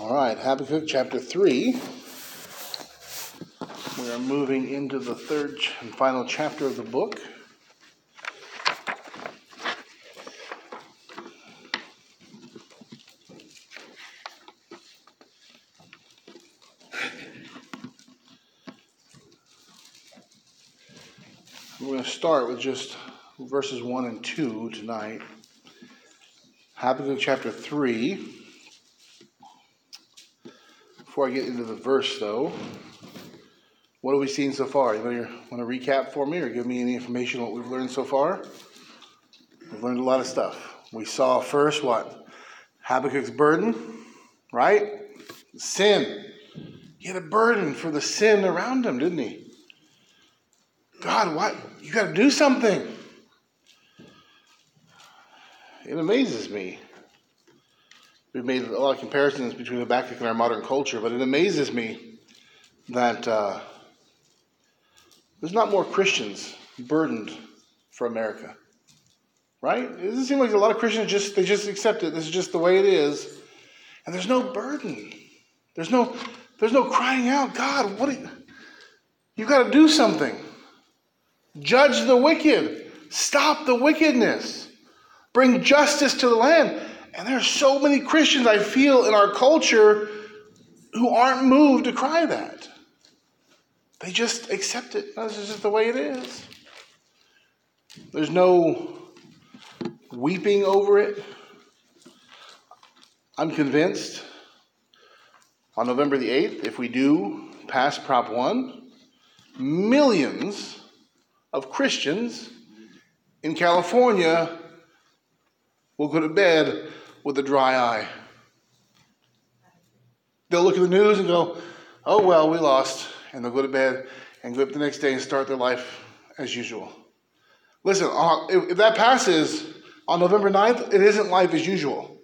All right, Habakkuk chapter 3. We are moving into the third and final chapter of the book. We're going to start with just verses 1 and 2 tonight. Habakkuk chapter 3. Before I get into the verse, though, what have we seen so far? You want to recap for me or give me any information on what we've learned so far? We've learned a lot of stuff. We saw first what? Habakkuk's burden, right? Sin. He had a burden for the sin around him, didn't he? God, what? You got to do something. It amazes me We've made a lot of comparisons between the Habakkuk and our modern culture, but it amazes me that uh, there's not more Christians burdened for America. Right? It doesn't seem like a lot of Christians just they just accept it. This is just the way it is. And there's no burden. There's no there's no crying out, God, what you, you've got to do something. Judge the wicked. Stop the wickedness. Bring justice to the land. And there are so many Christians I feel in our culture who aren't moved to cry that. They just accept it. This is just the way it is. There's no weeping over it. I'm convinced on November the 8th, if we do pass Prop 1, millions of Christians in California will go to bed with a dry eye. They'll look at the news and go, oh, well, we lost. And they'll go to bed and go up the next day and start their life as usual. Listen, uh, if that passes on November 9th, it isn't life as usual.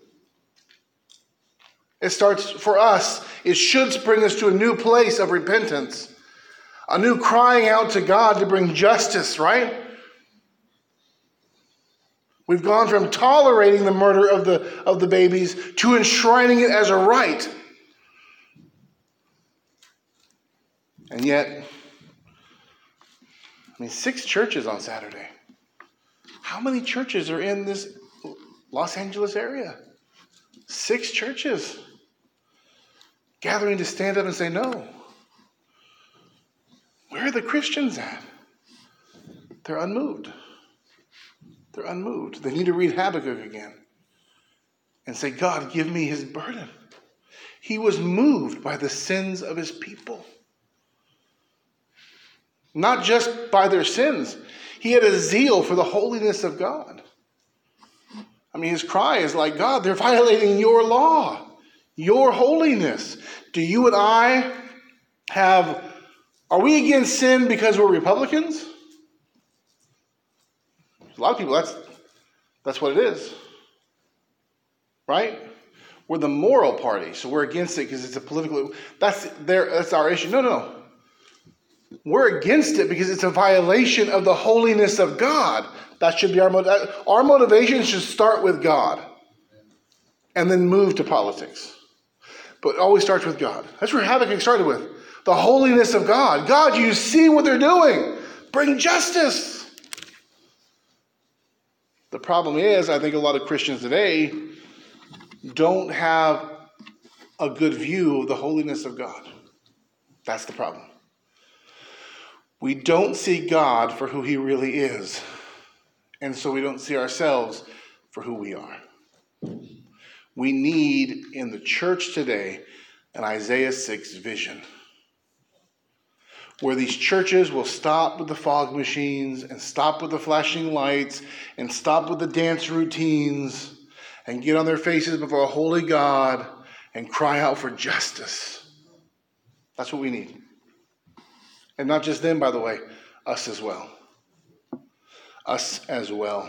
It starts for us, it should bring us to a new place of repentance, a new crying out to God to bring justice, right? We've gone from tolerating the murder of the, of the babies to enshrining it as a right. And yet, I mean, six churches on Saturday. How many churches are in this Los Angeles area? Six churches gathering to stand up and say no. Where are the Christians at? They're unmoved. They're unmoved. They need to read Habakkuk again and say, God, give me his burden. He was moved by the sins of his people. Not just by their sins, he had a zeal for the holiness of God. I mean, his cry is like, God, they're violating your law, your holiness. Do you and I have, are we against sin because we're Republicans? A lot of people, that's, that's what it is. Right? We're the moral party, so we're against it because it's a political. That's their. That's our issue. No, no, no. We're against it because it's a violation of the holiness of God. That should be our motivation. Our motivation should start with God, and then move to politics. But always starts with God. That's where Habakkuk started with the holiness of God. God, you see what they're doing. Bring justice. The problem is, I think a lot of Christians today don't have a good view of the holiness of God. That's the problem. We don't see God for who he really is, and so we don't see ourselves for who we are. We need in the church today an Isaiah 6 vision where these churches will stop with the fog machines and stop with the flashing lights and stop with the dance routines and get on their faces before a holy God and cry out for justice. That's what we need. And not just them, by the way, us as well. Us as well.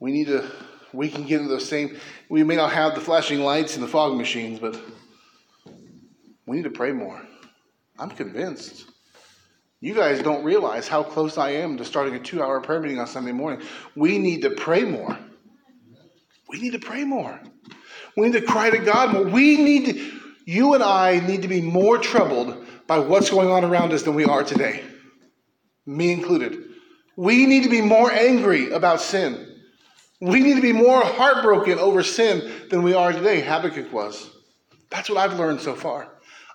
We need to, we can get into those same, we may not have the flashing lights and the fog machines, but we need to pray more. I'm convinced. You guys don't realize how close I am to starting a two hour prayer meeting on Sunday morning. We need to pray more. We need to pray more. We need to cry to God more. We need to, you and I need to be more troubled by what's going on around us than we are today, me included. We need to be more angry about sin. We need to be more heartbroken over sin than we are today. Habakkuk was. That's what I've learned so far.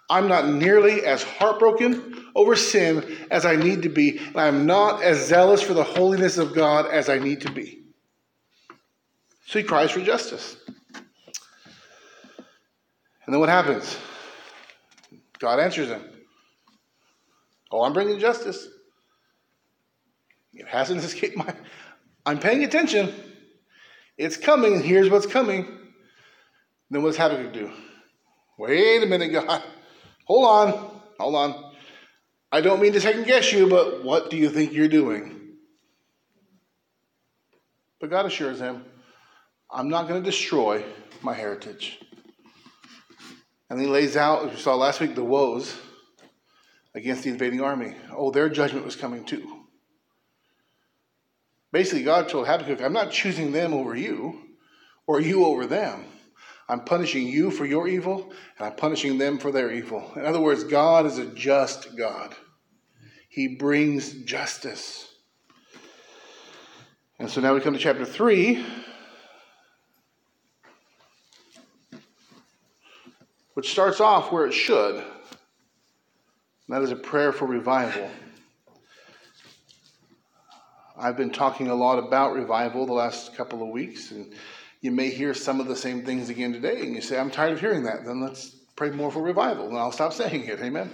I'm not nearly as heartbroken over sin as I need to be, and I'm not as zealous for the holiness of God as I need to be. So he cries for justice. And then what happens? God answers him. Oh, I'm bringing justice. It hasn't escaped my. I'm paying attention. It's coming. Here's what's coming. Then what's Habakkuk do? Wait a minute, God. Hold on. Hold on. I don't mean to second guess you, but what do you think you're doing? But God assures him, I'm not going to destroy my heritage. And he lays out, as we saw last week, the woes against the invading army. Oh, their judgment was coming too. Basically, God told Habakkuk, I'm not choosing them over you or you over them. I'm punishing you for your evil, and I'm punishing them for their evil. In other words, God is a just God. He brings justice. And so now we come to chapter 3, which starts off where it should. And that is a prayer for revival. I've been talking a lot about revival the last couple of weeks, and you may hear some of the same things again today, and you say, I'm tired of hearing that. Then let's pray more for revival, and I'll stop saying it. Amen.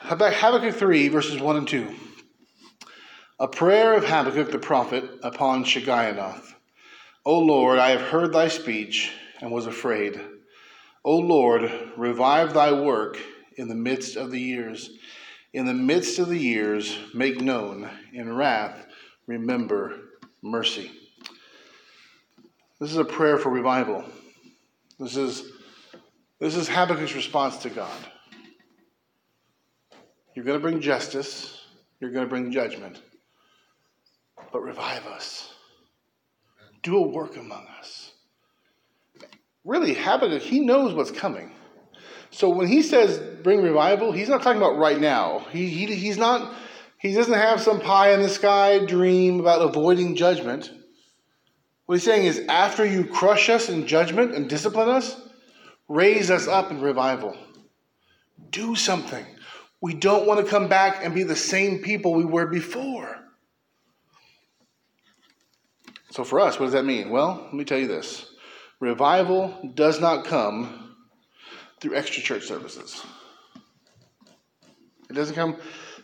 Habakkuk 3, verses 1 and 2. A prayer of Habakkuk the prophet upon Shigionoth. O Lord, I have heard thy speech and was afraid. O Lord, revive thy work in the midst of the years. In the midst of the years, make known. In wrath, remember mercy. This is a prayer for revival. This is, this is Habakkuk's response to God. You're going to bring justice, you're going to bring judgment, but revive us. Do a work among us. Really, Habakkuk, he knows what's coming. So when he says bring revival, he's not talking about right now. He, he, he's not, he doesn't have some pie in the sky dream about avoiding judgment. What he's saying is after you crush us in judgment and discipline us, raise us up in revival. Do something. We don't want to come back and be the same people we were before. So for us, what does that mean? Well, let me tell you this. Revival does not come through extra church services. It doesn't come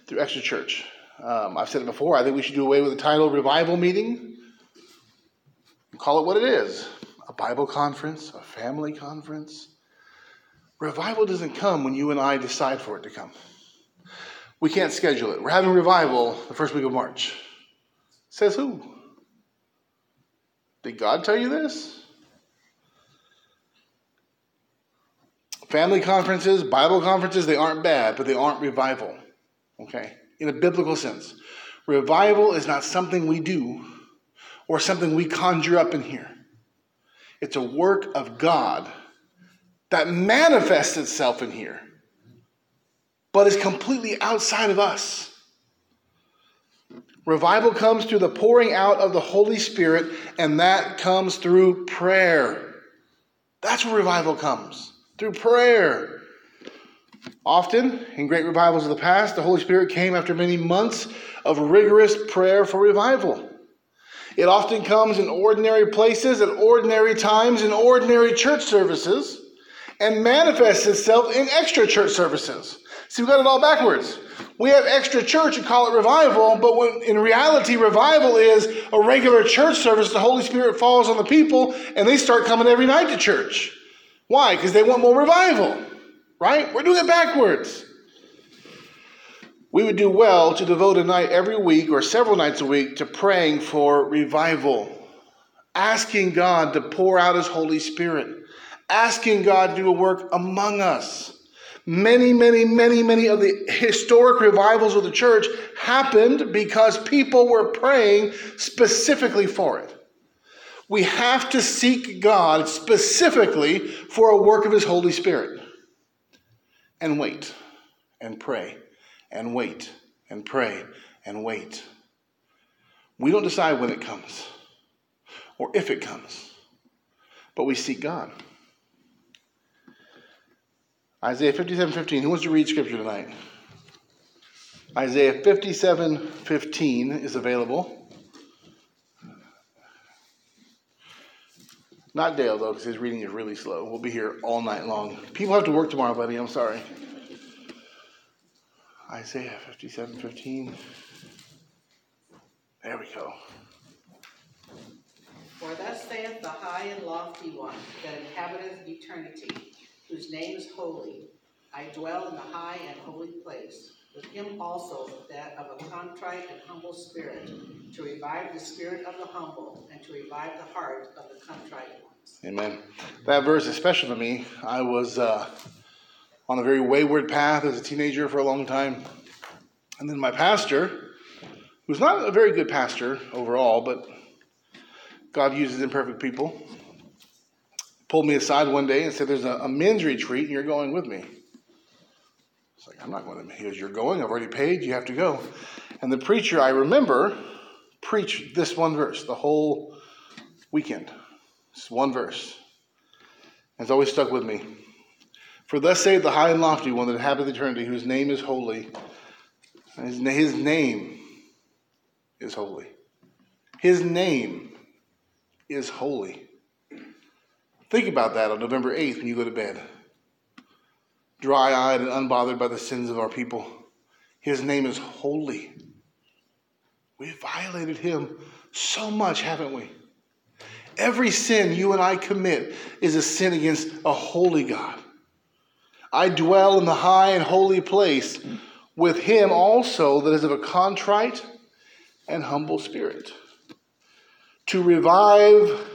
through extra church. Um, I've said it before. I think we should do away with the title revival meeting. Call it what it is a Bible conference, a family conference. Revival doesn't come when you and I decide for it to come. We can't schedule it. We're having revival the first week of March. Says who? Did God tell you this? Family conferences, Bible conferences, they aren't bad, but they aren't revival. Okay? In a biblical sense. Revival is not something we do or something we conjure up in here. It's a work of God that manifests itself in here, but is completely outside of us. Revival comes through the pouring out of the Holy Spirit, and that comes through prayer. That's where revival comes through prayer. Often, in great revivals of the past, the Holy Spirit came after many months of rigorous prayer for revival. It often comes in ordinary places, at ordinary times, in ordinary church services, and manifests itself in extra church services. See, we got it all backwards. We have extra church and call it revival, but when in reality, revival is a regular church service. The Holy Spirit falls on the people, and they start coming every night to church. Why? Because they want more revival, right? We're doing it backwards. We would do well to devote a night every week or several nights a week to praying for revival, asking God to pour out His Holy Spirit, asking God to do a work among us. Many, many, many, many of the historic revivals of the church happened because people were praying specifically for it. We have to seek God specifically for a work of His Holy Spirit. And wait, and pray, and wait, and pray, and wait. We don't decide when it comes or if it comes, but we seek God. Isaiah 57 15. Who wants to read scripture tonight? Isaiah 57 15 is available. Not Dale, though, because his reading is really slow. We'll be here all night long. People have to work tomorrow, buddy. I'm sorry. Isaiah 57 15. There we go. For thus saith the high and lofty one that inhabiteth eternity, whose name is holy. I dwell in the high and holy place, with him also that of a contrite and humble spirit, to revive the spirit of the humble, and to revive the heart of the contrite ones. Amen. That verse is special to me. I was uh, on a very wayward path as a teenager for a long time. And then my pastor, who's not a very good pastor overall, but God uses imperfect people, pulled me aside one day and said, There's a, a men's retreat and you're going with me. It's like, I'm not going to. He goes, You're going. I've already paid. You have to go. And the preacher, I remember, preached this one verse the whole weekend. It's one verse. And It's always stuck with me. For thus saith the high and lofty one that inhabiteth eternity, whose name is holy. His, his name is holy. His name is holy. Think about that on November 8th when you go to bed. Dry eyed and unbothered by the sins of our people. His name is holy. We've violated him so much, haven't we? Every sin you and I commit is a sin against a holy God. I dwell in the high and holy place with him also that is of a contrite and humble spirit. To revive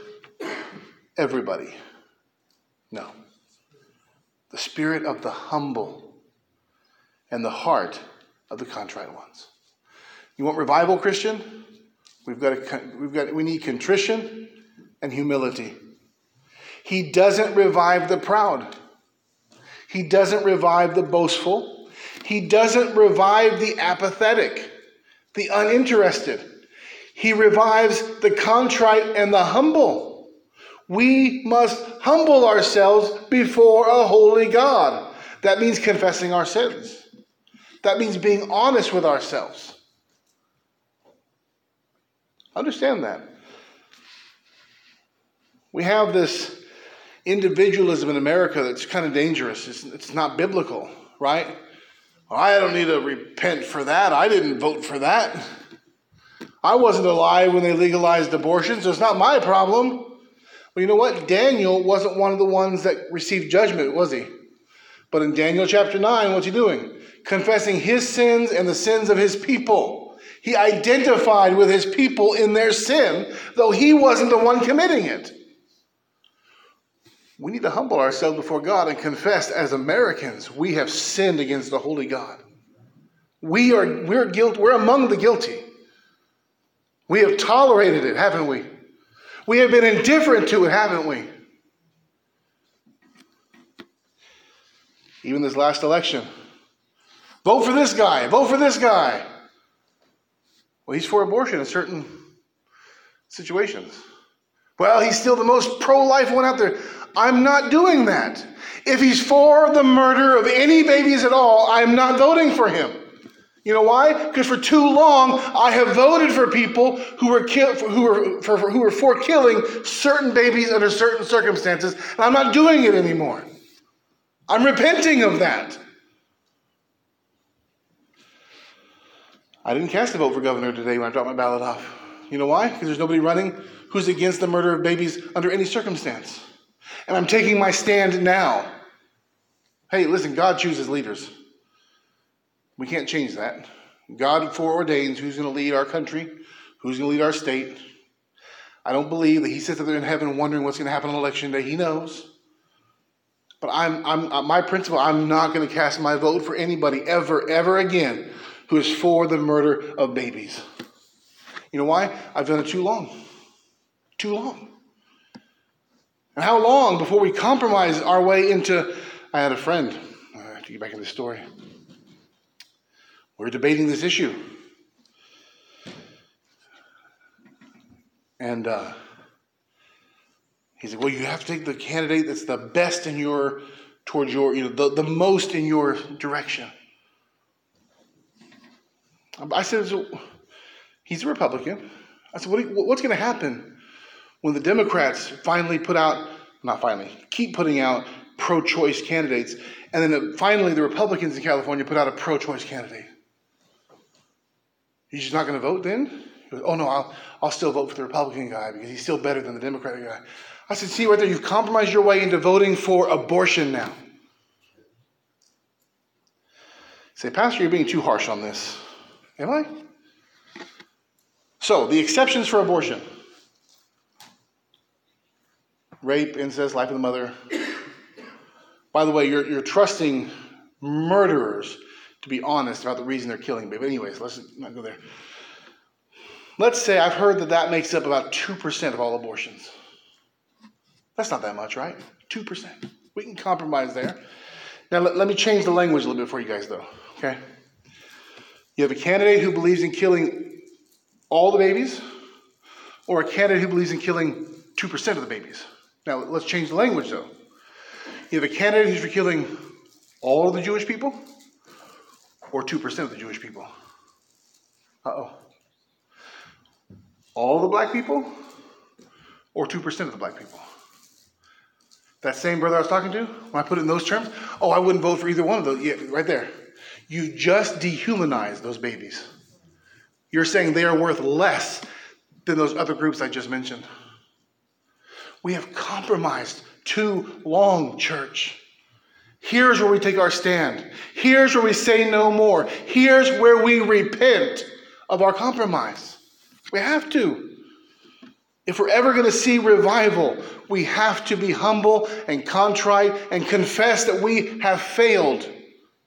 everybody. No. The spirit of the humble and the heart of the contrite ones. You want revival, Christian? We've got, a, we've got we need contrition and humility. He doesn't revive the proud. He doesn't revive the boastful. He doesn't revive the apathetic, the uninterested. He revives the contrite and the humble. We must humble ourselves before a holy God. That means confessing our sins. That means being honest with ourselves. Understand that. We have this individualism in America that's kind of dangerous. It's, it's not biblical, right? I don't need to repent for that. I didn't vote for that. I wasn't alive when they legalized abortion, so it's not my problem. Well, you know what? Daniel wasn't one of the ones that received judgment, was he? But in Daniel chapter 9, what's he doing? Confessing his sins and the sins of his people. He identified with his people in their sin, though he wasn't the one committing it. We need to humble ourselves before God and confess as Americans we have sinned against the holy God. We are we're guilt, we're among the guilty. We have tolerated it, haven't we? We have been indifferent to it, haven't we? Even this last election. Vote for this guy, vote for this guy. Well, he's for abortion in certain situations. Well, he's still the most pro life one out there. I'm not doing that. If he's for the murder of any babies at all, I'm not voting for him. You know why? Because for too long I have voted for people who were who were for, who were for killing certain babies under certain circumstances, and I'm not doing it anymore. I'm repenting of that. I didn't cast a vote for governor today when I dropped my ballot off. You know why? Because there's nobody running who's against the murder of babies under any circumstance. And I'm taking my stand now. Hey, listen, God chooses leaders. We can't change that. God foreordains who's going to lead our country, who's going to lead our state. I don't believe that He sits up there in heaven wondering what's going to happen on election day. He knows. But I'm, I'm, uh, my principle, I'm not going to cast my vote for anybody ever, ever again who is for the murder of babies. You know why? I've done it too long. Too long. And how long before we compromise our way into. I had a friend, uh, to get back in the story. We're debating this issue. And uh, he said, Well, you have to take the candidate that's the best in your, towards your, you know, the, the most in your direction. I said, so, He's a Republican. I said, what, What's going to happen when the Democrats finally put out, not finally, keep putting out pro choice candidates, and then finally the Republicans in California put out a pro choice candidate? You're just not going to vote then? Goes, oh no, I'll, I'll still vote for the Republican guy because he's still better than the Democratic guy. I said, see right there, you've compromised your way into voting for abortion now. Say, Pastor, you're being too harsh on this. Am I? So, the exceptions for abortion rape, incest, life of the mother. By the way, you're, you're trusting murderers to be honest about the reason they're killing baby. But anyways, let's not go there. Let's say I've heard that that makes up about 2% of all abortions. That's not that much, right? 2%. We can compromise there. Now, let, let me change the language a little bit for you guys, though, okay? You have a candidate who believes in killing all the babies, or a candidate who believes in killing 2% of the babies. Now, let's change the language, though. You have a candidate who's for killing all of the Jewish people, or 2% of the Jewish people. Uh oh all the black people or 2% of the black people? That same brother I was talking to, when I put it in those terms, oh, I wouldn't vote for either one of those. Yeah, right there. You just dehumanize those babies. You're saying they are worth less than those other groups I just mentioned. We have compromised too long, church. Here's where we take our stand. Here's where we say no more. Here's where we repent of our compromise. We have to. If we're ever going to see revival, we have to be humble and contrite and confess that we have failed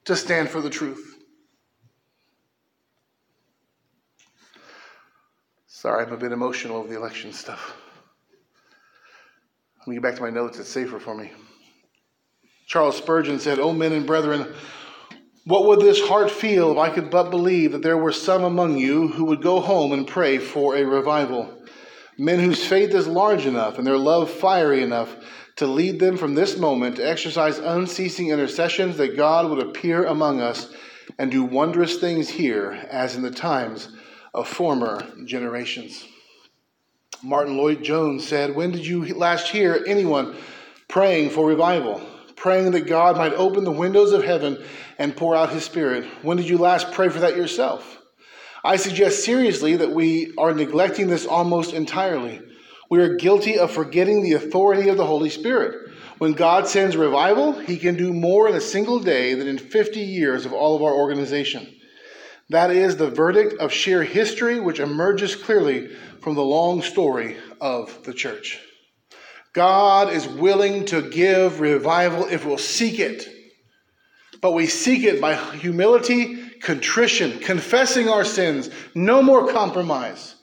to stand for the truth. Sorry, I'm a bit emotional over the election stuff. Let me get back to my notes, it's safer for me. Charles Spurgeon said, O men and brethren, what would this heart feel if I could but believe that there were some among you who would go home and pray for a revival? Men whose faith is large enough and their love fiery enough to lead them from this moment to exercise unceasing intercessions that God would appear among us and do wondrous things here as in the times of former generations. Martyn Lloyd-Jones said, When did you last hear anyone praying for revival? praying that God might open the windows of heaven and pour out his Spirit. When did you last pray for that yourself? I suggest seriously that we are neglecting this almost entirely. We are guilty of forgetting the authority of the Holy Spirit. When God sends revival, he can do more in a single day than in 50 years of all of our organization. That is the verdict of sheer history, which emerges clearly from the long story of the church. God is willing to give revival if we'll seek it. But we seek it by humility, contrition, confessing our sins. No more compromise.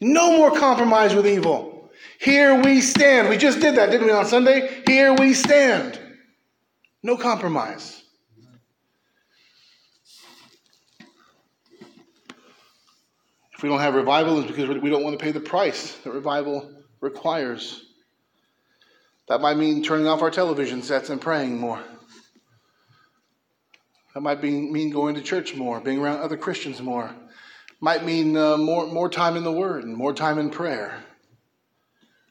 No more compromise with evil. Here we stand. We just did that, didn't we, on Sunday? Here we stand. No compromise. If we don't have revival, it's because we don't want to pay the price that revival requires. That might mean turning off our television sets and praying more. That might be, mean going to church more, being around other Christians more. Might mean uh, more, more time in the Word and more time in prayer.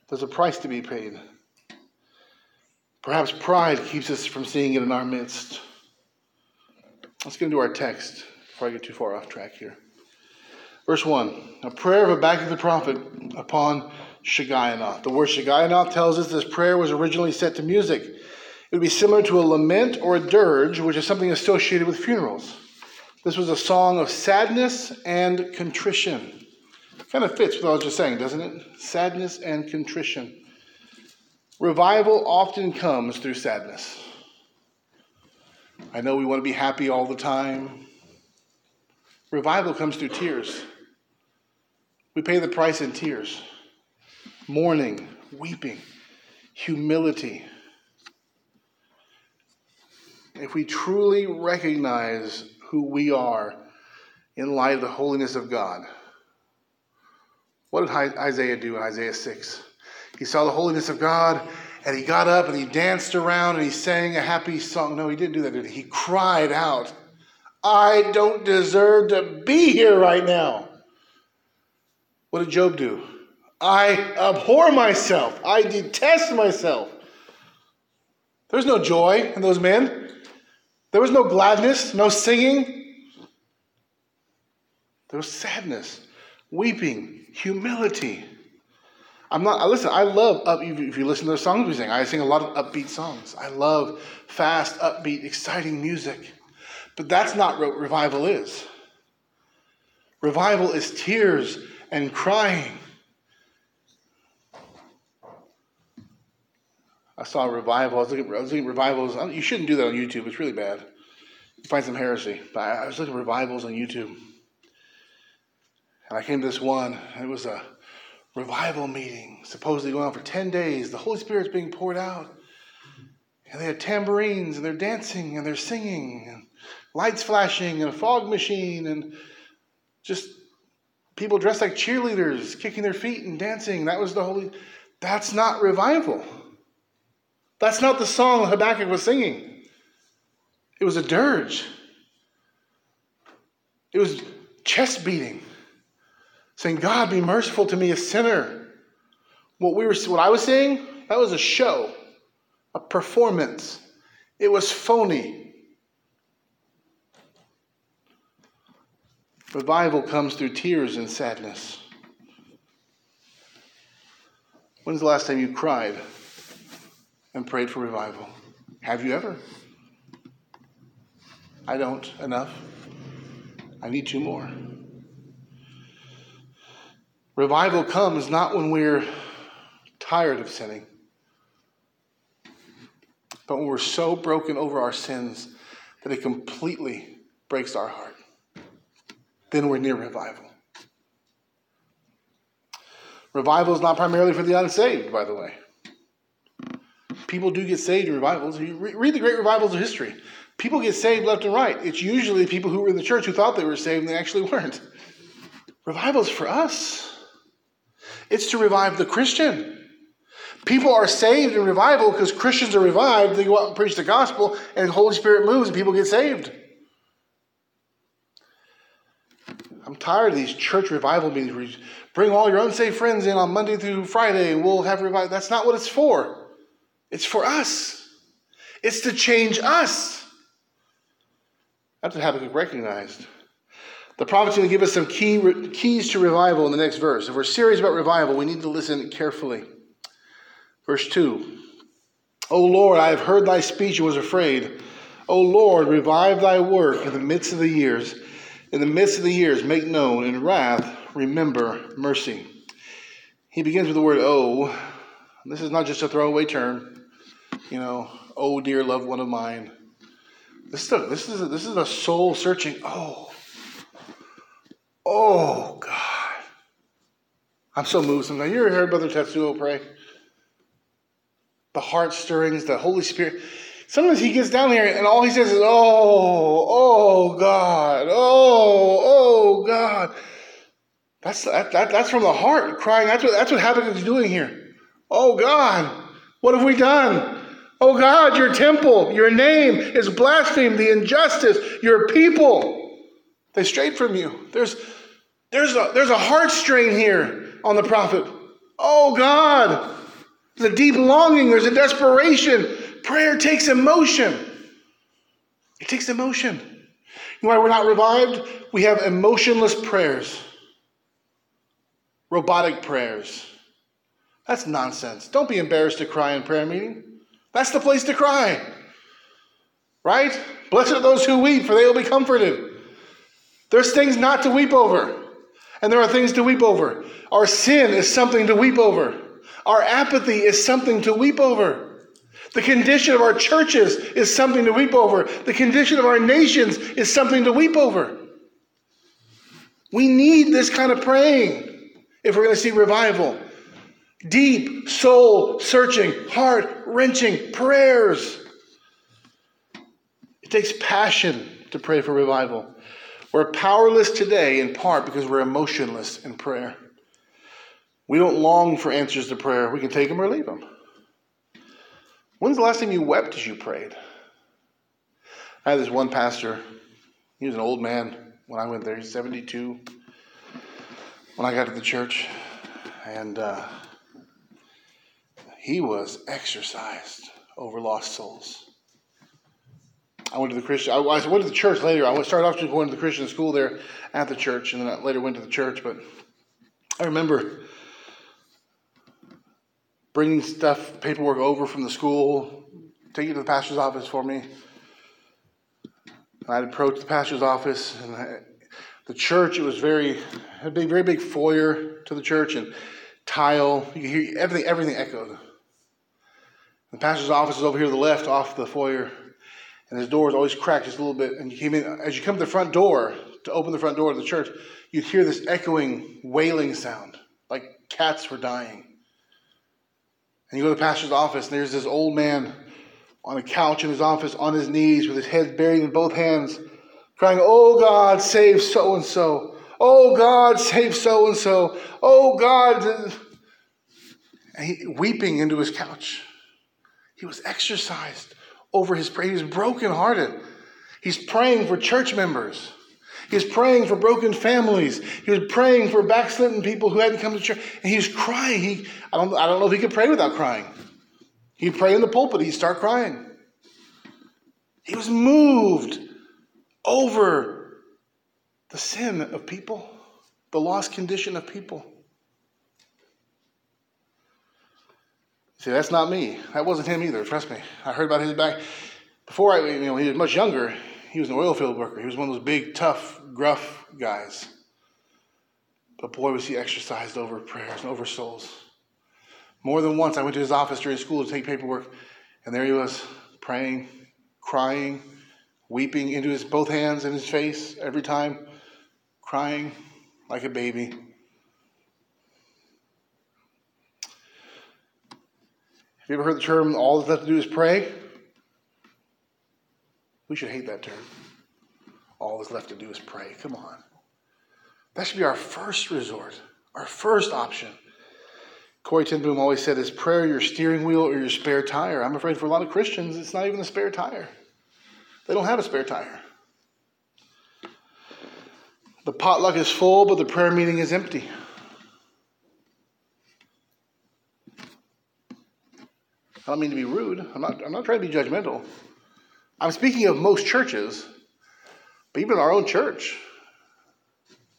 There's a price to be paid. Perhaps pride keeps us from seeing it in our midst. Let's get into our text before I get too far off track here. Verse 1 A prayer of Habakkuk the prophet upon Shigionoth. The word Shigionoth tells us this prayer was originally set to music. It would be similar to a lament or a dirge, which is something associated with funerals. This was a song of sadness and contrition. Kind of fits with what I was just saying, doesn't it? Sadness and contrition. Revival often comes through sadness. I know we want to be happy all the time. Revival comes through tears. We pay the price in tears mourning, weeping, humility. If we truly recognize who we are in light of the holiness of God, what did Isaiah do in Isaiah 6? He saw the holiness of God and he got up and he danced around and he sang a happy song. No, he didn't do that, did he? He cried out, I don't deserve to be here right now. What did Job do? I abhor myself. I detest myself. There's no joy in those men. There was no gladness, no singing. There was sadness, weeping, humility. I'm not, listen, I love, up, if you listen to the songs we sing, I sing a lot of upbeat songs. I love fast, upbeat, exciting music. But that's not what revival is. Revival is tears and crying. I saw a revival. I was looking, I was looking at revivals. You shouldn't do that on YouTube. It's really bad. You find some heresy. But I was looking at revivals on YouTube. And I came to this one. it was a revival meeting, supposedly going on for 10 days. The Holy Spirit's being poured out. And they had tambourines, and they're dancing, and they're singing, and lights flashing, and a fog machine, and just people dressed like cheerleaders, kicking their feet and dancing. That was the Holy. That's not revival. That's not the song Habakkuk was singing. It was a dirge. It was chest beating, saying, God, be merciful to me, a sinner. What, we were, what I was saying, that was a show, a performance. It was phony. Revival comes through tears and sadness. When's the last time you cried? and prayed for revival. Have you ever? I don't enough. I need to more. Revival comes not when we're tired of sinning, but when we're so broken over our sins that it completely breaks our heart. Then we're near revival. Revival is not primarily for the unsaved, by the way people do get saved in revivals. You read the great revivals of history. People get saved left and right. It's usually people who were in the church who thought they were saved and they actually weren't. Revivals for us. It's to revive the Christian. People are saved in revival because Christians are revived. They go out and preach the gospel, and the Holy Spirit moves, and people get saved. I'm tired of these church revival meetings. Bring all your unsaved friends in on Monday through Friday, and we'll have revival. That's not what it's for. It's for us. It's to change us. That's what Habakkuk recognized. The prophet's going to give us some key, keys to revival in the next verse. If we're serious about revival, we need to listen carefully. Verse 2 O Lord, I have heard thy speech and was afraid. O Lord, revive thy work in the midst of the years. In the midst of the years, make known in wrath, remember mercy. He begins with the word oh. This is not just a throwaway term you know, oh dear loved one of mine. This is a, this is a, this is a soul searching. Oh, oh God, I'm so moved. Sometimes you ever heard Brother Tetsuo pray? The heart stirrings, the Holy Spirit. Sometimes he gets down here and all he says is, "Oh, oh God, oh, oh God." That's that, that, that's from the heart crying. That's what that's what Habakkuk is doing here. Oh God, what have we done? Oh God, your temple, your name is blasphemed, the injustice, your people, they strayed from you. There's, there's, a, there's a heart strain here on the prophet. Oh God, there's a deep longing, there's a desperation. Prayer takes emotion. It takes emotion. You know why we're not revived? We have emotionless prayers, robotic prayers. That's nonsense. Don't be embarrassed to cry in prayer meeting. That's the place to cry. Right? Blessed are those who weep, for they will be comforted. There's things not to weep over, and there are things to weep over. Our sin is something to weep over, our apathy is something to weep over. The condition of our churches is something to weep over. The condition of our nations is something to weep over. We need this kind of praying if we're going to see revival. Deep, soul searching, heart wrenching prayers. It takes passion to pray for revival. We're powerless today in part because we're emotionless in prayer. We don't long for answers to prayer. We can take them or leave them. When's the last time you wept as you prayed? I had this one pastor. He was an old man when I went there. He's 72 when I got to the church. And uh, he was exercised over lost souls. I went to the Christian. I went to the church later. I started off just going to the Christian school there at the church, and then I later went to the church. But I remember bringing stuff, paperwork over from the school, take it to the pastor's office for me. I'd approach the pastor's office, and I, the church. It was very a big, very big foyer to the church, and tile. You could hear everything. Everything echoed. The pastor's office is over here to the left, off the foyer and his door was always cracked just a little bit. And you came in as you come to the front door to open the front door of the church, you'd hear this echoing, wailing sound, like cats were dying. And you go to the pastor's office, and there's this old man on a couch in his office, on his knees, with his head buried in both hands, crying, "Oh God, save so and so! Oh God, save so and so! Oh God!" And he, weeping into his couch. He was exercised over his prayer. He was brokenhearted. He's praying for church members. He's praying for broken families. He was praying for backslidden people who hadn't come to church. And he was crying. He, I, don't, I don't know if he could pray without crying. He'd pray in the pulpit, he'd start crying. He was moved over the sin of people, the lost condition of people. See, that's not me. That wasn't him either. Trust me. I heard about his back before. I, you know, he was much younger. He was an oil field worker. He was one of those big, tough, gruff guys. But boy, was he exercised over prayers and over souls. More than once, I went to his office during school to take paperwork, and there he was, praying, crying, weeping into his both hands and his face every time, crying like a baby. Have you ever heard the term, all that's left to do is pray? We should hate that term. All that's left to do is pray. Come on. That should be our first resort, our first option. Corrie ten Boom always said, Is prayer your steering wheel or your spare tire? I'm afraid for a lot of Christians, it's not even a spare tire. They don't have a spare tire. The potluck is full, but the prayer meeting is empty. I don't mean to be rude. I'm not, I'm not trying to be judgmental. I'm speaking of most churches, but even our own church.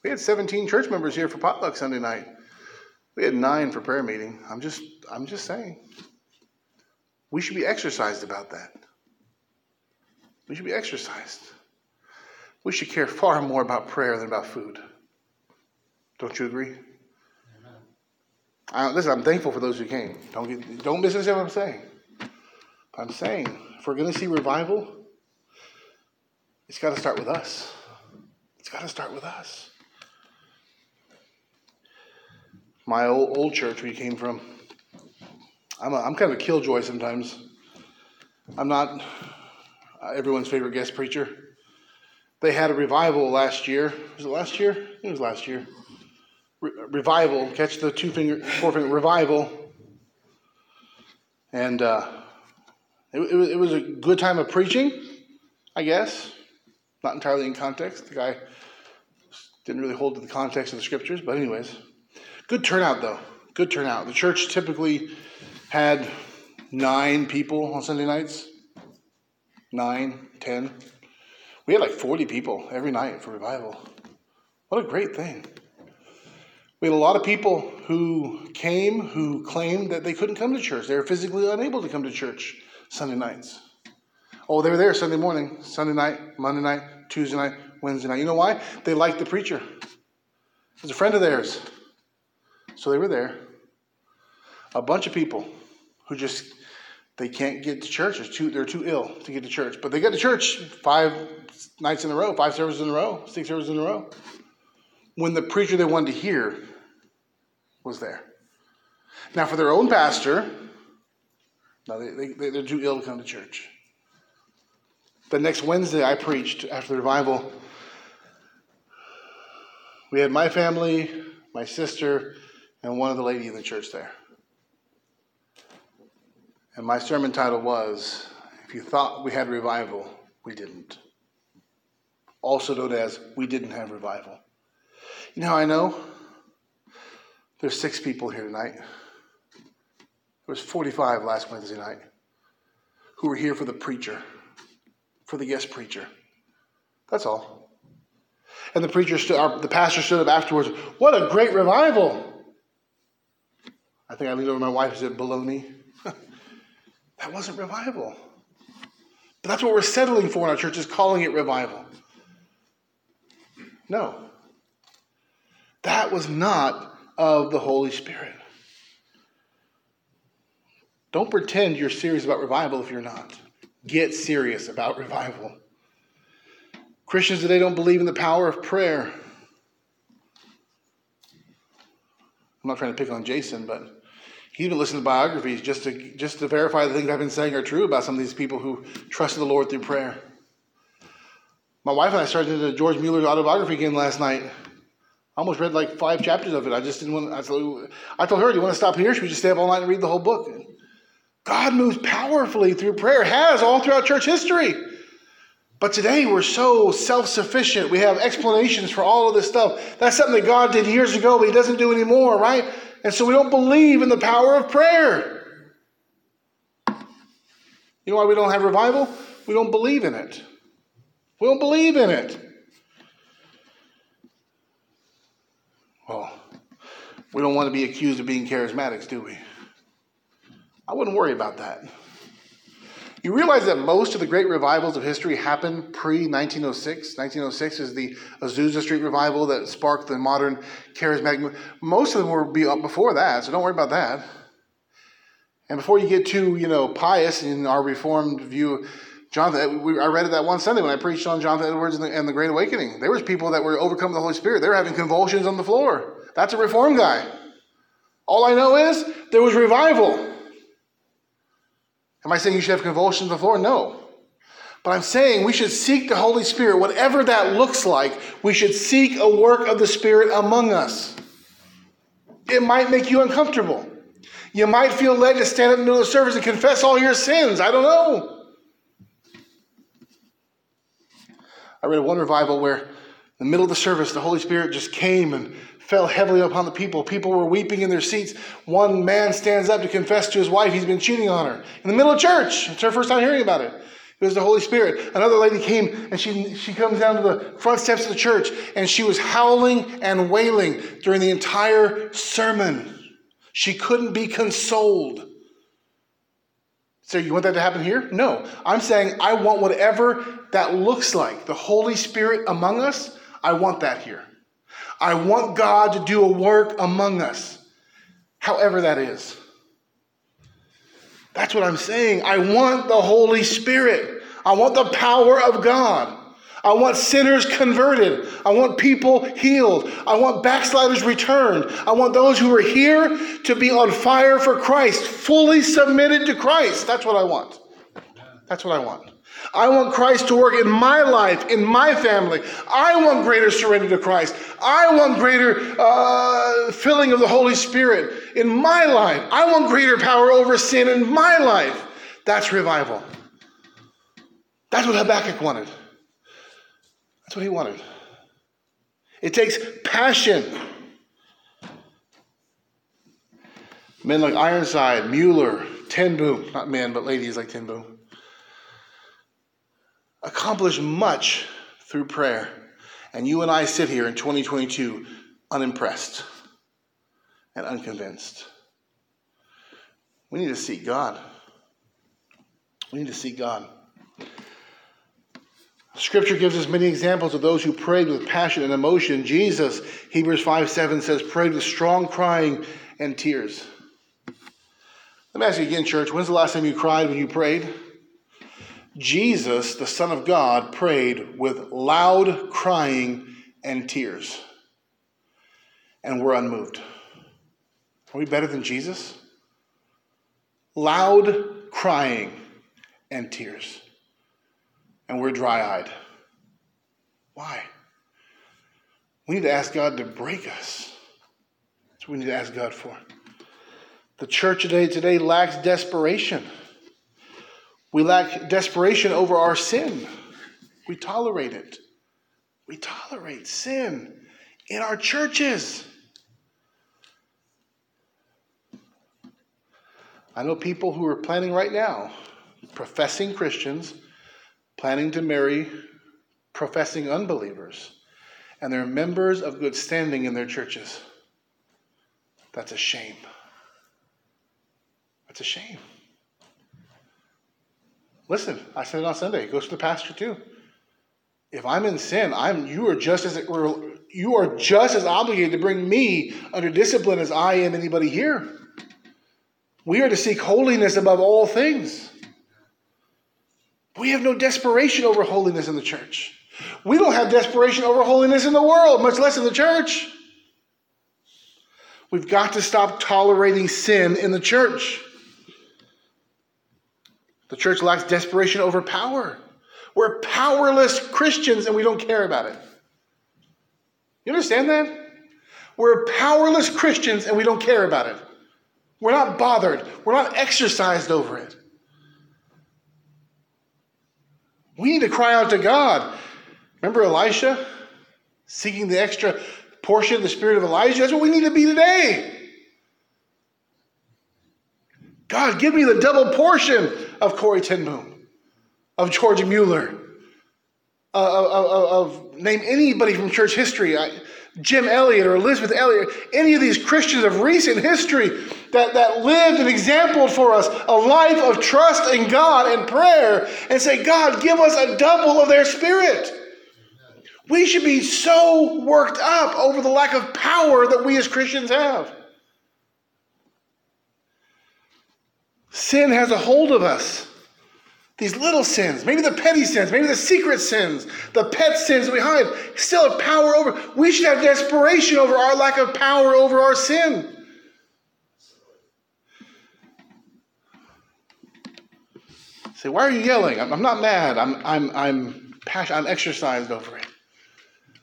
We had 17 church members here for potluck Sunday night. We had nine for prayer meeting. I'm just, I'm just saying. We should be exercised about that. We should be exercised. We should care far more about prayer than about food. Don't you agree? I, listen, I'm thankful for those who came. Don't get, don't misunderstand what I'm saying. I'm saying if we're going to see revival, it's got to start with us. It's got to start with us. My old, old church you came from, I'm, a, I'm kind of a killjoy sometimes. I'm not uh, everyone's favorite guest preacher. They had a revival last year. Was it last year? It was last year re- revival. Catch the two finger, four finger revival. And uh, it, it, it was a good time of preaching, I guess. Not entirely in context. The guy didn't really hold to the context of the scriptures, but anyways, good turnout though. Good turnout. The church typically had nine people on Sunday nights. Nine, ten. We had like 40 people every night for revival. What a great thing. We had a lot of people who came who claimed that they couldn't come to church. They were physically unable to come to church Sunday nights. Oh, they were there Sunday morning, Sunday night, Monday night, Tuesday night, Wednesday night. You know why? They liked the preacher. He was a friend of theirs. So they were there. A bunch of people who just they can't get to church. They're too, they're too ill to get to church. But they get to church five nights in a row, five services in a row, six services in a row. When the preacher they wanted to hear was there. Now, for their own pastor, no, they, they, they're too ill to come to church. The next Wednesday, I preached after the revival. We had my family, my sister, and one of the lady in the church there. And my sermon title was If You Thought We Had Revival, We Didn't. Also known as We Didn't Have Revival. You know I know? There's six people here tonight. There was 45 last Wednesday night who were here for the preacher, for the guest preacher. That's all. And the preacher stood, our, the pastor stood up afterwards. What a great revival! I think I leaned over my wife and said, "Baloney." that wasn't revival. But that's what we're settling for in our church is calling it revival. No. That was not of the Holy Spirit. Don't pretend you're serious about revival if you're not. Get serious about revival. Christians today don't believe in the power of prayer. I'm not trying to pick on Jason, but he's been listening to biographies just to just to verify the things I've been saying are true about some of these people who trusted the Lord through prayer. My wife and I started into George Mueller's autobiography again last night. I almost read like five chapters of it. I just didn't want. I told, I told her, "Do you want to stop here? Should we just stay up all night and read the whole book?" God moves powerfully through prayer, has all throughout church history. But today we're so self sufficient. We have explanations for all of this stuff. That's something that God did years ago, but He doesn't do anymore, right? And so we don't believe in the power of prayer. You know why we don't have revival? We don't believe in it. We don't believe in it. Well, we don't want to be accused of being charismatics, do we? I wouldn't worry about that. You realize that most of the great revivals of history happened pre 1906. 1906 is the Azusa Street revival that sparked the modern charismatic movement. Most of them were uh, before that, so don't worry about that. And before you get too, you know, pious in our Reformed view, Jonathan, uh, I read it that one Sunday when I preached on Jonathan Edwards and the, and the Great Awakening. There was people that were overcome with the Holy Spirit. They were having convulsions on the floor. That's a Reformed guy. All I know is there was revival. Am I saying you should have convulsions before? No. But I'm saying we should seek the Holy Spirit, whatever that looks like. We should seek a work of the Spirit among us. It might make you uncomfortable. You might feel led to stand up in the middle of the service and confess all your sins. I don't know. I read one revival where in the middle of the service, the Holy Spirit just came and fell heavily upon the people. People were weeping in their seats. One man stands up to confess to his wife he's been cheating on her in the middle of church. It's her first time hearing about it. It was the Holy Spirit. Another lady came and she, she comes down to the front steps of the church and she was howling and wailing during the entire sermon. She couldn't be consoled. So, you want that to happen here? No. I'm saying I want whatever that looks like. The Holy Spirit among us, I want that here. I want God to do a work among us, however that is. That's what I'm saying. I want the Holy Spirit. I want the power of God. I want sinners converted. I want people healed. I want backsliders returned. I want those who are here to be on fire for Christ, fully submitted to Christ. That's what I want. That's what I want. I want Christ to work in my life, in my family. I want greater surrender to Christ. I want greater uh, filling of the Holy Spirit in my life. I want greater power over sin in my life. That's revival. That's what Habakkuk wanted. That's what he wanted. It takes passion. Men like Ironside, Mueller, Ten Boom, not men, but ladies like Ten Boom accomplished much through prayer. And you and I sit here in 2022 unimpressed and unconvinced. We need to seek God. We need to seek God. Scripture gives us many examples of those who prayed with passion and emotion. Jesus, Hebrews 5 7 says, prayed with strong crying and tears. Let me ask you again, church, when's the last time you cried when you prayed? Jesus, the Son of God, prayed with loud crying and tears, and were unmoved. Are we better than Jesus? Loud crying and tears. And we're dry eyed. Why? We need to ask God to break us. That's what we need to ask God for. The church today today lacks desperation. We lack desperation over our sin. We tolerate it. We tolerate sin in our churches. I know people who are planning right now, professing Christians, planning to marry professing unbelievers, and they're members of good standing in their churches. That's a shame. That's a shame. Listen, I said it on Sunday. It goes to the pastor too. If I'm in sin, I'm you are just as you are just as obligated to bring me under discipline as I am anybody here. We are to seek holiness above all things. We have no desperation over holiness in the church. We don't have desperation over holiness in the world, much less in the church. We've got to stop tolerating sin in the church. The church lacks desperation over power. We're powerless Christians and we don't care about it. You understand that? We're powerless Christians and we don't care about it. We're not bothered. We're not exercised over it. We need to cry out to God. Remember Elisha seeking the extra portion of the spirit of Elijah? That's what we need to be today. God, give me the double portion of Corrie ten Boom, of George Mueller, uh, of, of, of, name anybody from church history, I, Jim Elliot or Elisabeth Elliot, any of these Christians of recent history that, that lived and exampled for us a life of trust in God and prayer, and say, God, give us a double of their spirit. We should be so worked up over the lack of power that we as Christians have. Sin has a hold of us. These little sins, maybe the petty sins, maybe the secret sins, the pet sins that we hide, still have power over. We should have desperation over our lack of power over our sin. Say, why are you yelling? I'm, not mad. I'm, I'm, I'm passionate. I'm exercised over it.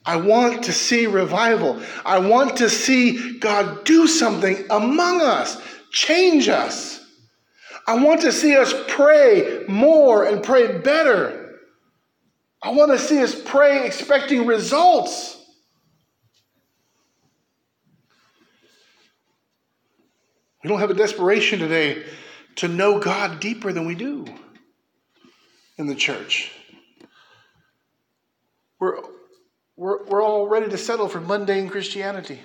I want to see revival. I want to see God do something among us, change us. I want to see us pray more and pray better. I want to see us pray expecting results. We don't have a desperation today to know God deeper than we do in the church. We're, we're, we're all ready to settle for mundane Christianity.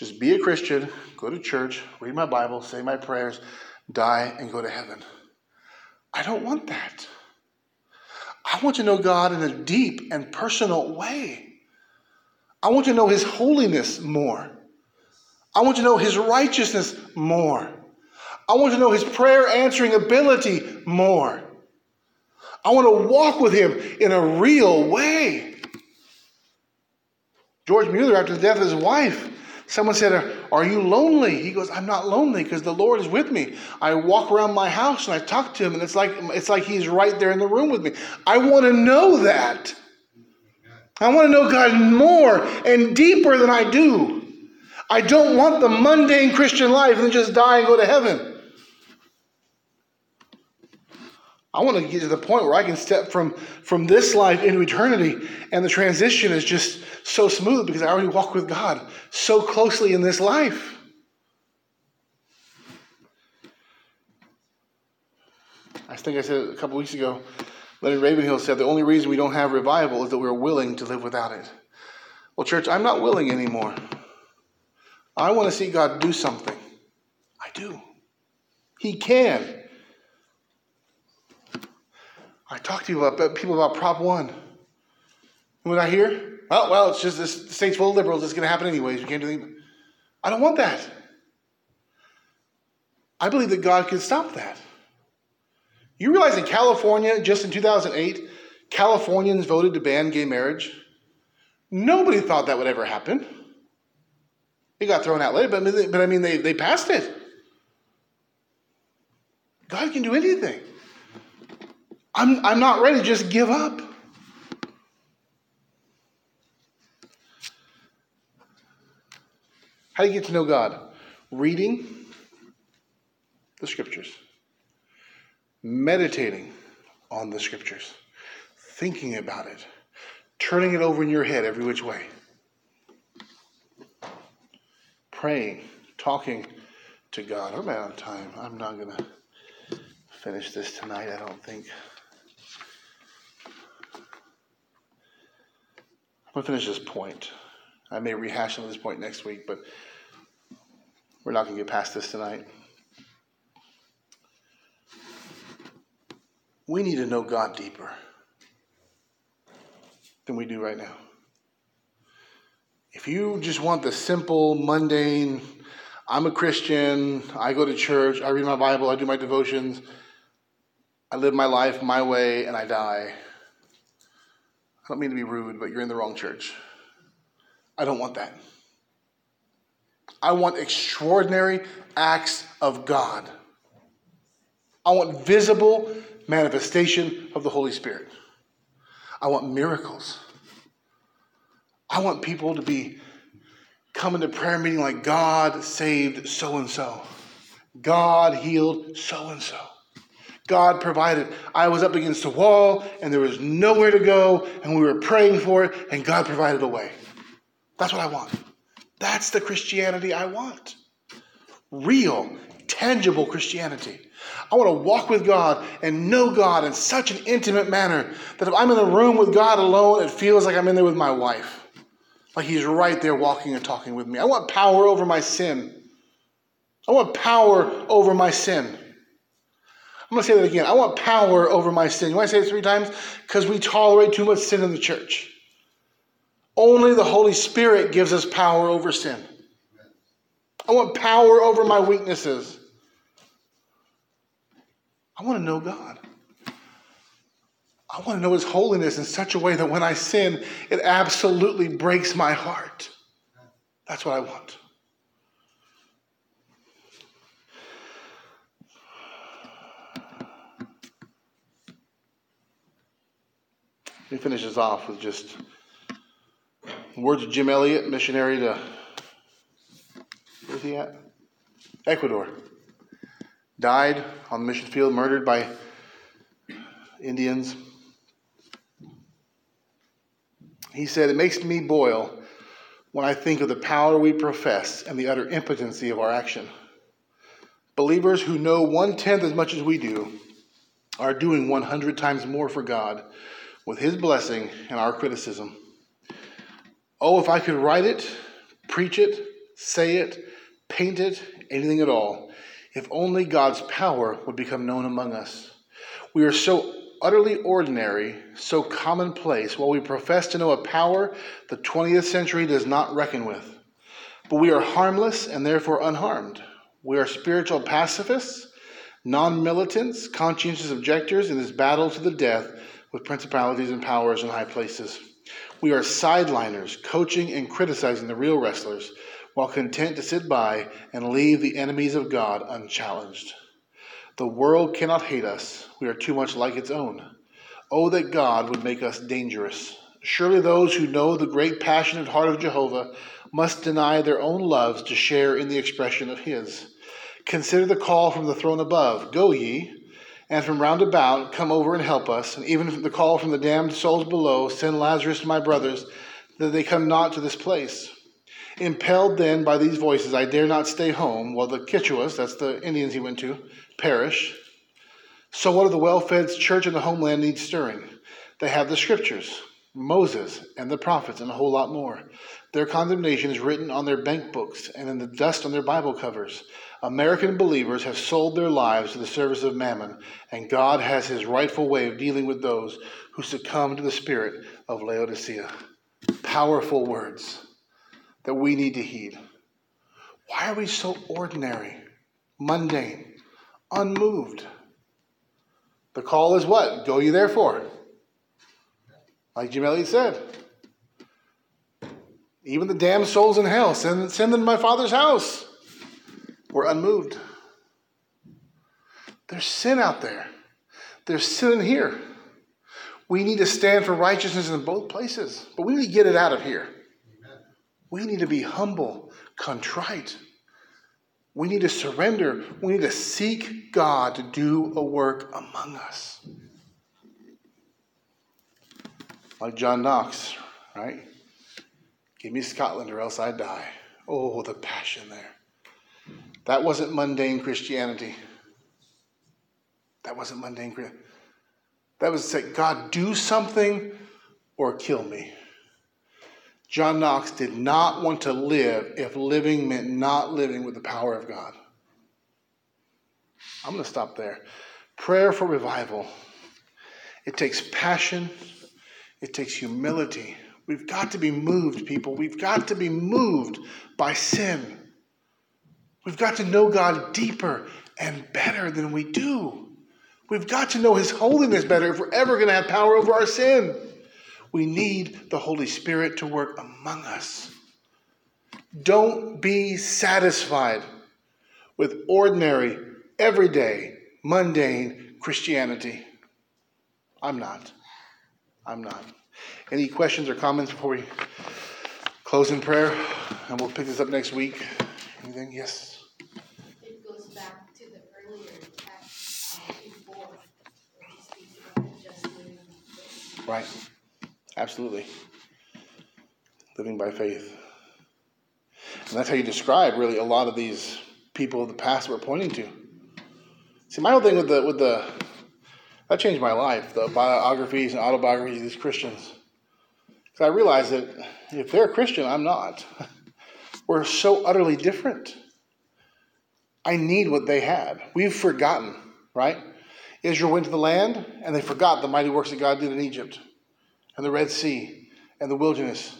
Just be a Christian, go to church, read my Bible, say my prayers, die, and go to heaven. I don't want that. I want to know God in a deep and personal way. I want to know His holiness more. I want to know His righteousness more. I want to know His prayer answering ability more. I want to walk with Him in a real way. George Mueller, after the death of his wife, Someone said, Are you lonely? He goes, I'm not lonely because the Lord is with me. I walk around my house and I talk to him, and it's like it's like he's right there in the room with me. I want to know that. I want to know God more and deeper than I do. I don't want the mundane Christian life and just die and go to heaven. I want to get to the point where I can step from, from this life into eternity, and the transition is just so smooth because I already walk with God so closely in this life. I think I said a couple weeks ago, Leonard Ravenhill said the only reason we don't have revival is that we're willing to live without it. Well, church, I'm not willing anymore. I want to see God do something. I do. He can. I talk to you about people about Prop One. When I hear, well, well, it's just this state's full of liberals. It's going to happen anyways. We can't do anything. I don't want that. I believe that God can stop that. You realize in California, just in 2008, Californians voted to ban gay marriage? Nobody thought that would ever happen. It got thrown out later, but, but I mean, they, they passed it. God can do anything. I'm, I'm not ready to just give up. How do you get to know God? Reading the scriptures, meditating on the scriptures, thinking about it, turning it over in your head every which way, praying, talking to God. I'm out of time. I'm not going to finish this tonight, I don't think. I'm going to finish this point. I may rehash some of this point next week, but we're not going to get past this tonight. We need to know God deeper than we do right now. If you just want the simple, mundane, I'm a Christian, I go to church, I read my Bible, I do my devotions, I live my life my way, and I die. I don't mean to be rude, but you're in the wrong church. I don't want that. I want extraordinary acts of God. I want visible manifestation of the Holy Spirit. I want miracles. I want people to be coming to prayer meeting like God saved so and so. God healed so and so. God provided. I was up against a wall and there was nowhere to go and we were praying for it and God provided a way. That's what I want. That's the Christianity I want. Real, tangible Christianity. I want to walk with God and know God in such an intimate manner that if I'm in a room with God alone, it feels like I'm in there with my wife. Like He's right there walking and talking with me. I want power over my sin. I want power over my sin. I'm going to say that again. I want power over my sin. You want to say it three times? Because we tolerate too much sin in the church. Only the Holy Spirit gives us power over sin. I want power over my weaknesses. I want to know God. I want to know His holiness in such a way that when I sin, it absolutely breaks my heart. That's what I want. Let finishes off with just words of Jim Elliot, missionary to where's he at? Ecuador died on the mission field, murdered by Indians. He said, It makes me boil when I think of the power we profess and the utter impotency of our action. Believers who know one tenth as much as we do are doing 100 times more for God with His blessing and our criticism. Oh, if I could write it, preach it, say it, paint it, anything at all if only God's power would become known among us. We are so utterly ordinary, so commonplace, while we profess to know a power the 20th century does not reckon with. But we are harmless and therefore unharmed. We are spiritual pacifists, non militants, conscientious objectors in this battle to the death with principalities and powers in high places. We are sideliners, coaching and criticizing the real wrestlers while content to sit by and leave the enemies of God unchallenged. The world cannot hate us, we are too much like its own. Oh, that God would make us dangerous. Surely those who know the great passionate heart of Jehovah must deny their own loves to share in the expression of His. Consider the call from the throne above Go ye, and from round about come over and help us, and even the call from the damned souls below Send Lazarus to my brothers, that they come not to this place. Impelled then by these voices, I dare not stay home while the Quichuas, that's the Indians he went to, perish. So, what of the well fed church in the homeland needs stirring? They have the scriptures, Moses, and the prophets, and a whole lot more. Their condemnation is written on their bank books and in the dust on their Bible covers. American believers have sold their lives to the service of mammon, and God has his rightful way of dealing with those who succumb to the spirit of Laodicea. Powerful words that we need to heed. Why are we so ordinary, mundane, unmoved? The call is what? Go ye therefore. Like Jim Elliot said. Even the damned souls in hell, send, send them to my Father's house. We're unmoved. There's sin out there. There's sin in here. We need to stand for righteousness in both places, but we need to get it out of here. We need to be humble, contrite. We need to surrender. We need to seek God to do a work among us. Like John Knox, right? Give me Scotland or else I die. Oh, the passion there. That wasn't mundane Christianity. That wasn't mundane Christianity. That was to say, God, do something or kill me. John Knox did not want to live if living meant not living with the power of God. I'm going to stop there. Prayer for revival. It takes passion, it takes humility. We've got to be moved, people. We've got to be moved by sin. We've got to know God deeper and better than we do. We've got to know His holiness better if we're ever going to have power over our sin. We need the Holy Spirit to work among us. Don't be satisfied with ordinary, everyday, mundane Christianity. I'm not. I'm not. Any questions or comments before we close in prayer? And we'll pick this up next week. Anything? Yes? Right. Absolutely. Living by faith. And that's how you describe really a lot of these people of the past we're pointing to. See, my whole thing with the with the that changed my life, the biographies and autobiographies of these Christians. Because I realized that if they're a Christian, I'm not. We're so utterly different. I need what they had. We've forgotten, right? Israel went to the land and they forgot the mighty works that God did in Egypt and the Red Sea and the wilderness.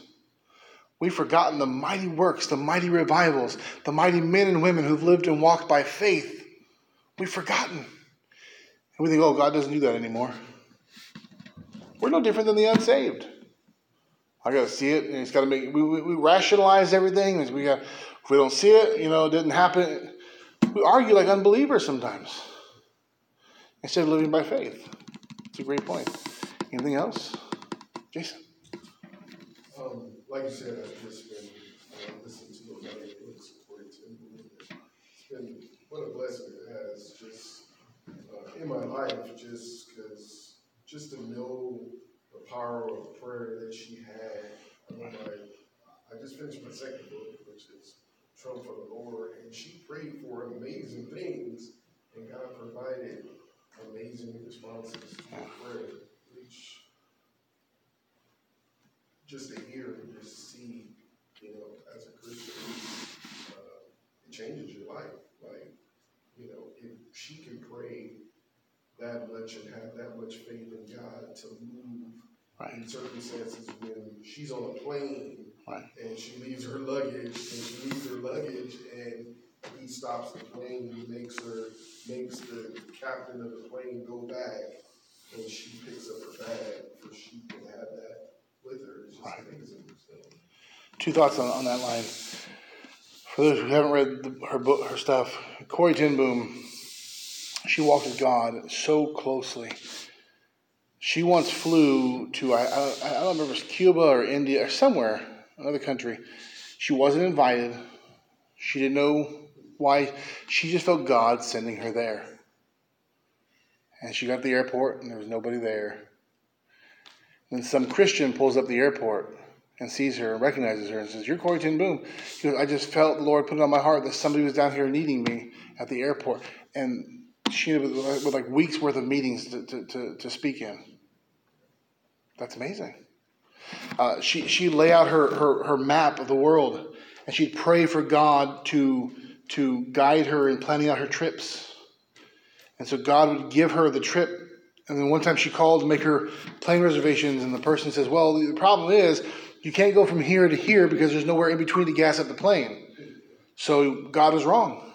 We've forgotten the mighty works, the mighty revivals, the mighty men and women who've lived and walked by faith. We've forgotten. And we think, oh, God doesn't do that anymore. We're no different than the unsaved. I got to see it, and it's got to make. We, we, we rationalize everything. We got. If we don't see it, you know, it didn't happen. We argue like unbelievers sometimes instead of living by faith. It's a great point. Anything else? Jason. Um, like you said, I've just been uh, listening to those other books according to It's been what a blessing it has just uh, in my life, just because just to know the power of prayer that she had. I mean, like I just finished my second book, which is Tramp for the Lord, and she prayed for amazing things, and God provided amazing responses to prayer, which just to hear and just see, you know, as a Christian, uh, it changes your life. Like, you know, if she can pray that much and have that much faith in God to move Right. in circumstances when she's on a plane Right. and she leaves her luggage and she leaves her luggage and he stops the plane, he makes her makes the captain of the plane go back and she picks up her bag so she can have that with her. It's just Right. amazing. So, Two thoughts on, on that line. For those who haven't read the, her book, her stuff, Corrie Ten Boom, she walked with God so closely. She once flew to I, I, I don't remember if it was Cuba or India or somewhere, another country. She wasn't invited. She didn't know why. She just felt God sending her there. And she got to the airport and there was nobody there. Then some Christian pulls up the airport and sees her and recognizes her and says, You're Corrie Ten Boom. He goes, I just felt the Lord put it on my heart that somebody was down here needing me at the airport. And she ended with, with like weeks worth of meetings to, to, to, to speak in. That's amazing. Uh, she, she'd lay out her, her, her map of the world and she'd pray for God to, to guide her in planning out her trips. And so God would give her the trip. And then one time she called to make her plane reservations, and the person says, Well, the problem is you can't go from here to here because there's nowhere in between to gas up the plane. So God was wrong.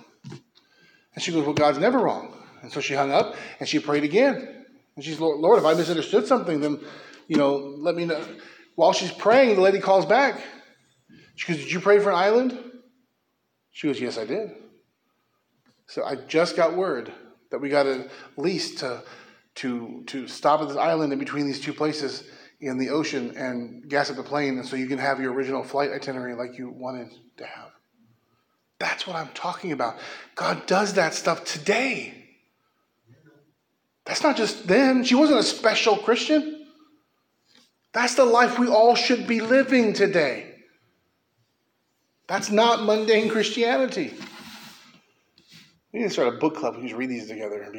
And she goes, Well, God's never wrong. And so she hung up and she prayed again. And she's, Lord, if I misunderstood something, then, you know, let me know. While she's praying, the lady calls back. She goes, Did you pray for an island? She goes, Yes, I did. So I just got word that we got a lease to to to stop at this island in between these two places in the ocean and gas up the plane, and so you can have your original flight itinerary like you wanted to have. That's what I'm talking about. God does that stuff today. That's not just then. She wasn't a special Christian. That's the life we all should be living today. That's not mundane Christianity. We need to start a book club. We can just read these together and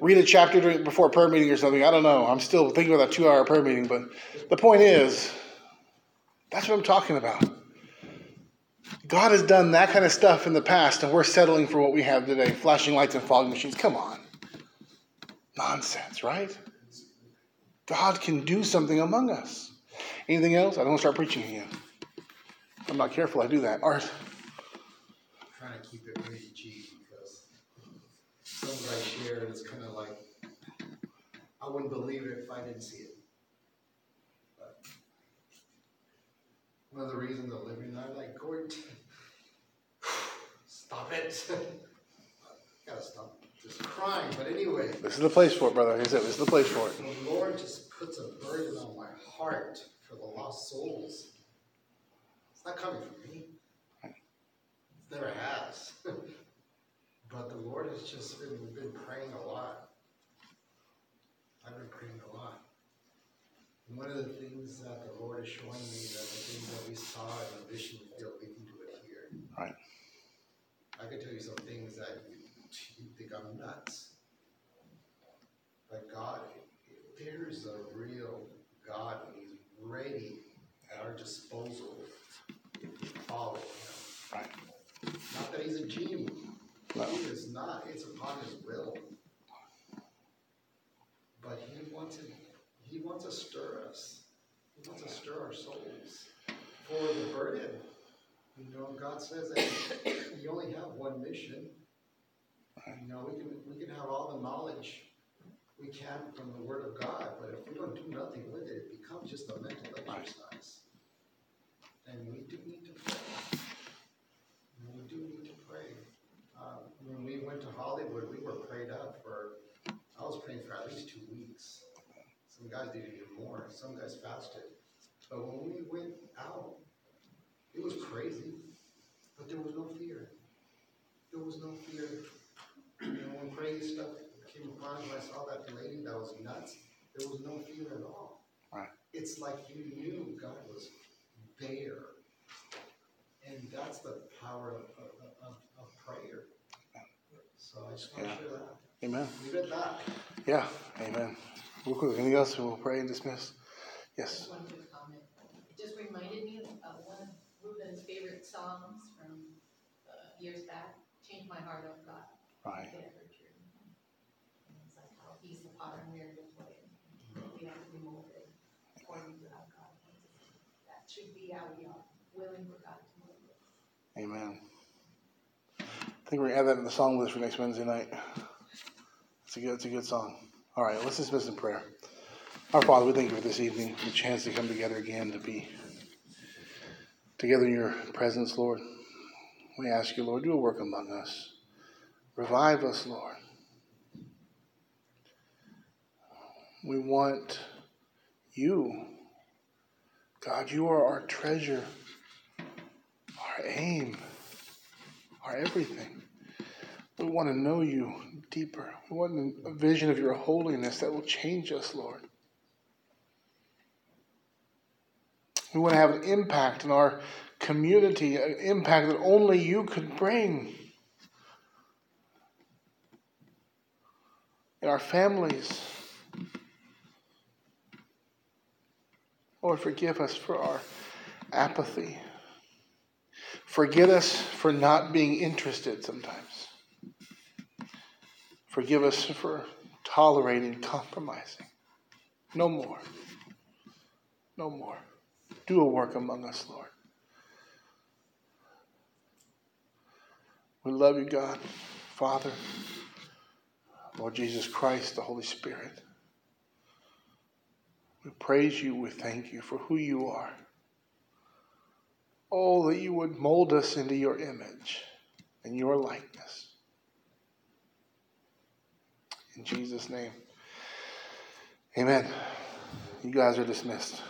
read a chapter before a prayer meeting or something. I don't know. I'm still thinking about that two-hour prayer meeting, but the point is, that's what I'm talking about. God has done that kind of stuff in the past, and we're settling for what we have today: flashing lights and fog machines. Come on, nonsense, right? God can do something among us. Anything else? I don't want to start preaching again. I'm not careful. I do that. Art. trying to keep it really cheap because some guy shared, it's kind of like, I wouldn't believe it if I didn't see it. But One of the reasons I live in, I like court. Stop it. Gotta stop just crying, but anyway, This is the place for it, brother. I said, this is the place for it. the Lord just puts a burden on my heart for the lost souls. Not coming from me. It never has. but the Lord has just been, been praying a lot. I've been praying a lot. And one of the things that the Lord is showing me that the things that we saw in the vision field, we can do it here. Right. I can tell you some things that you, you think I'm nuts. But God, there's a real God, and He's ready at our disposal if we follow Him. Right. Not that He's a genie. No. He is not. It's upon His will. But He wants to, He wants to stir us. He wants to stir our souls for the burden. You know, God says that you only have one mission. You know, we can we can have all the knowledge we can from the Word of God, but if we don't do nothing with it, it becomes just a mental exercise. And we do need to pray. And we do need to pray. Uh, when we went to Hollywood, we were prayed up for. I was praying for at least two weeks. Some guys did even more. Some guys fasted. But when we went out, it was crazy, but there was no fear. There was no fear. You know, when crazy stuff came upon us, when I saw that lady that was nuts, there was no fear at all. Right. It's like you knew God was there. And that's the power of, of, of, of prayer. So I just want to Yeah. share that. Amen. Leave it at that. Yeah. Amen. Real quick, anything else? We'll pray and dismiss. Yes. Just one quick comment. It just reminded me of uh, one of Ruben's favorite songs from years back, changed My Heart O God. Right. If it ever. And It's like how he's the potter and we're the clay. Mm-hmm. We have to be molded according to how God wants us. That should be how we are, willing for God to mold us. Amen. I think we're gonna add that to the song list for next Wednesday night. It's a good, it's a good song. All right, let's dismiss in prayer. Our Father, we thank you for this evening, the chance to come together again to be together in your presence, Lord. We ask you, Lord, do a work among us. Revive us, Lord. We want you. God, you are our treasure, our aim, our everything. We want to know you deeper. We want a vision of your holiness that will change us, Lord. We want to have an impact in our community, an impact that only you could bring. In our families. Lord, forgive us for our apathy. Forgive us for not being interested sometimes. Forgive us for tolerating compromising. No more. No more. Do a work among us, Lord. We love you, God, Father, Lord Jesus Christ, the Holy Spirit. We praise you, we thank you for who you are. Oh, that you would mold us into your image and your likeness. In Jesus' name. Amen. You guys are dismissed.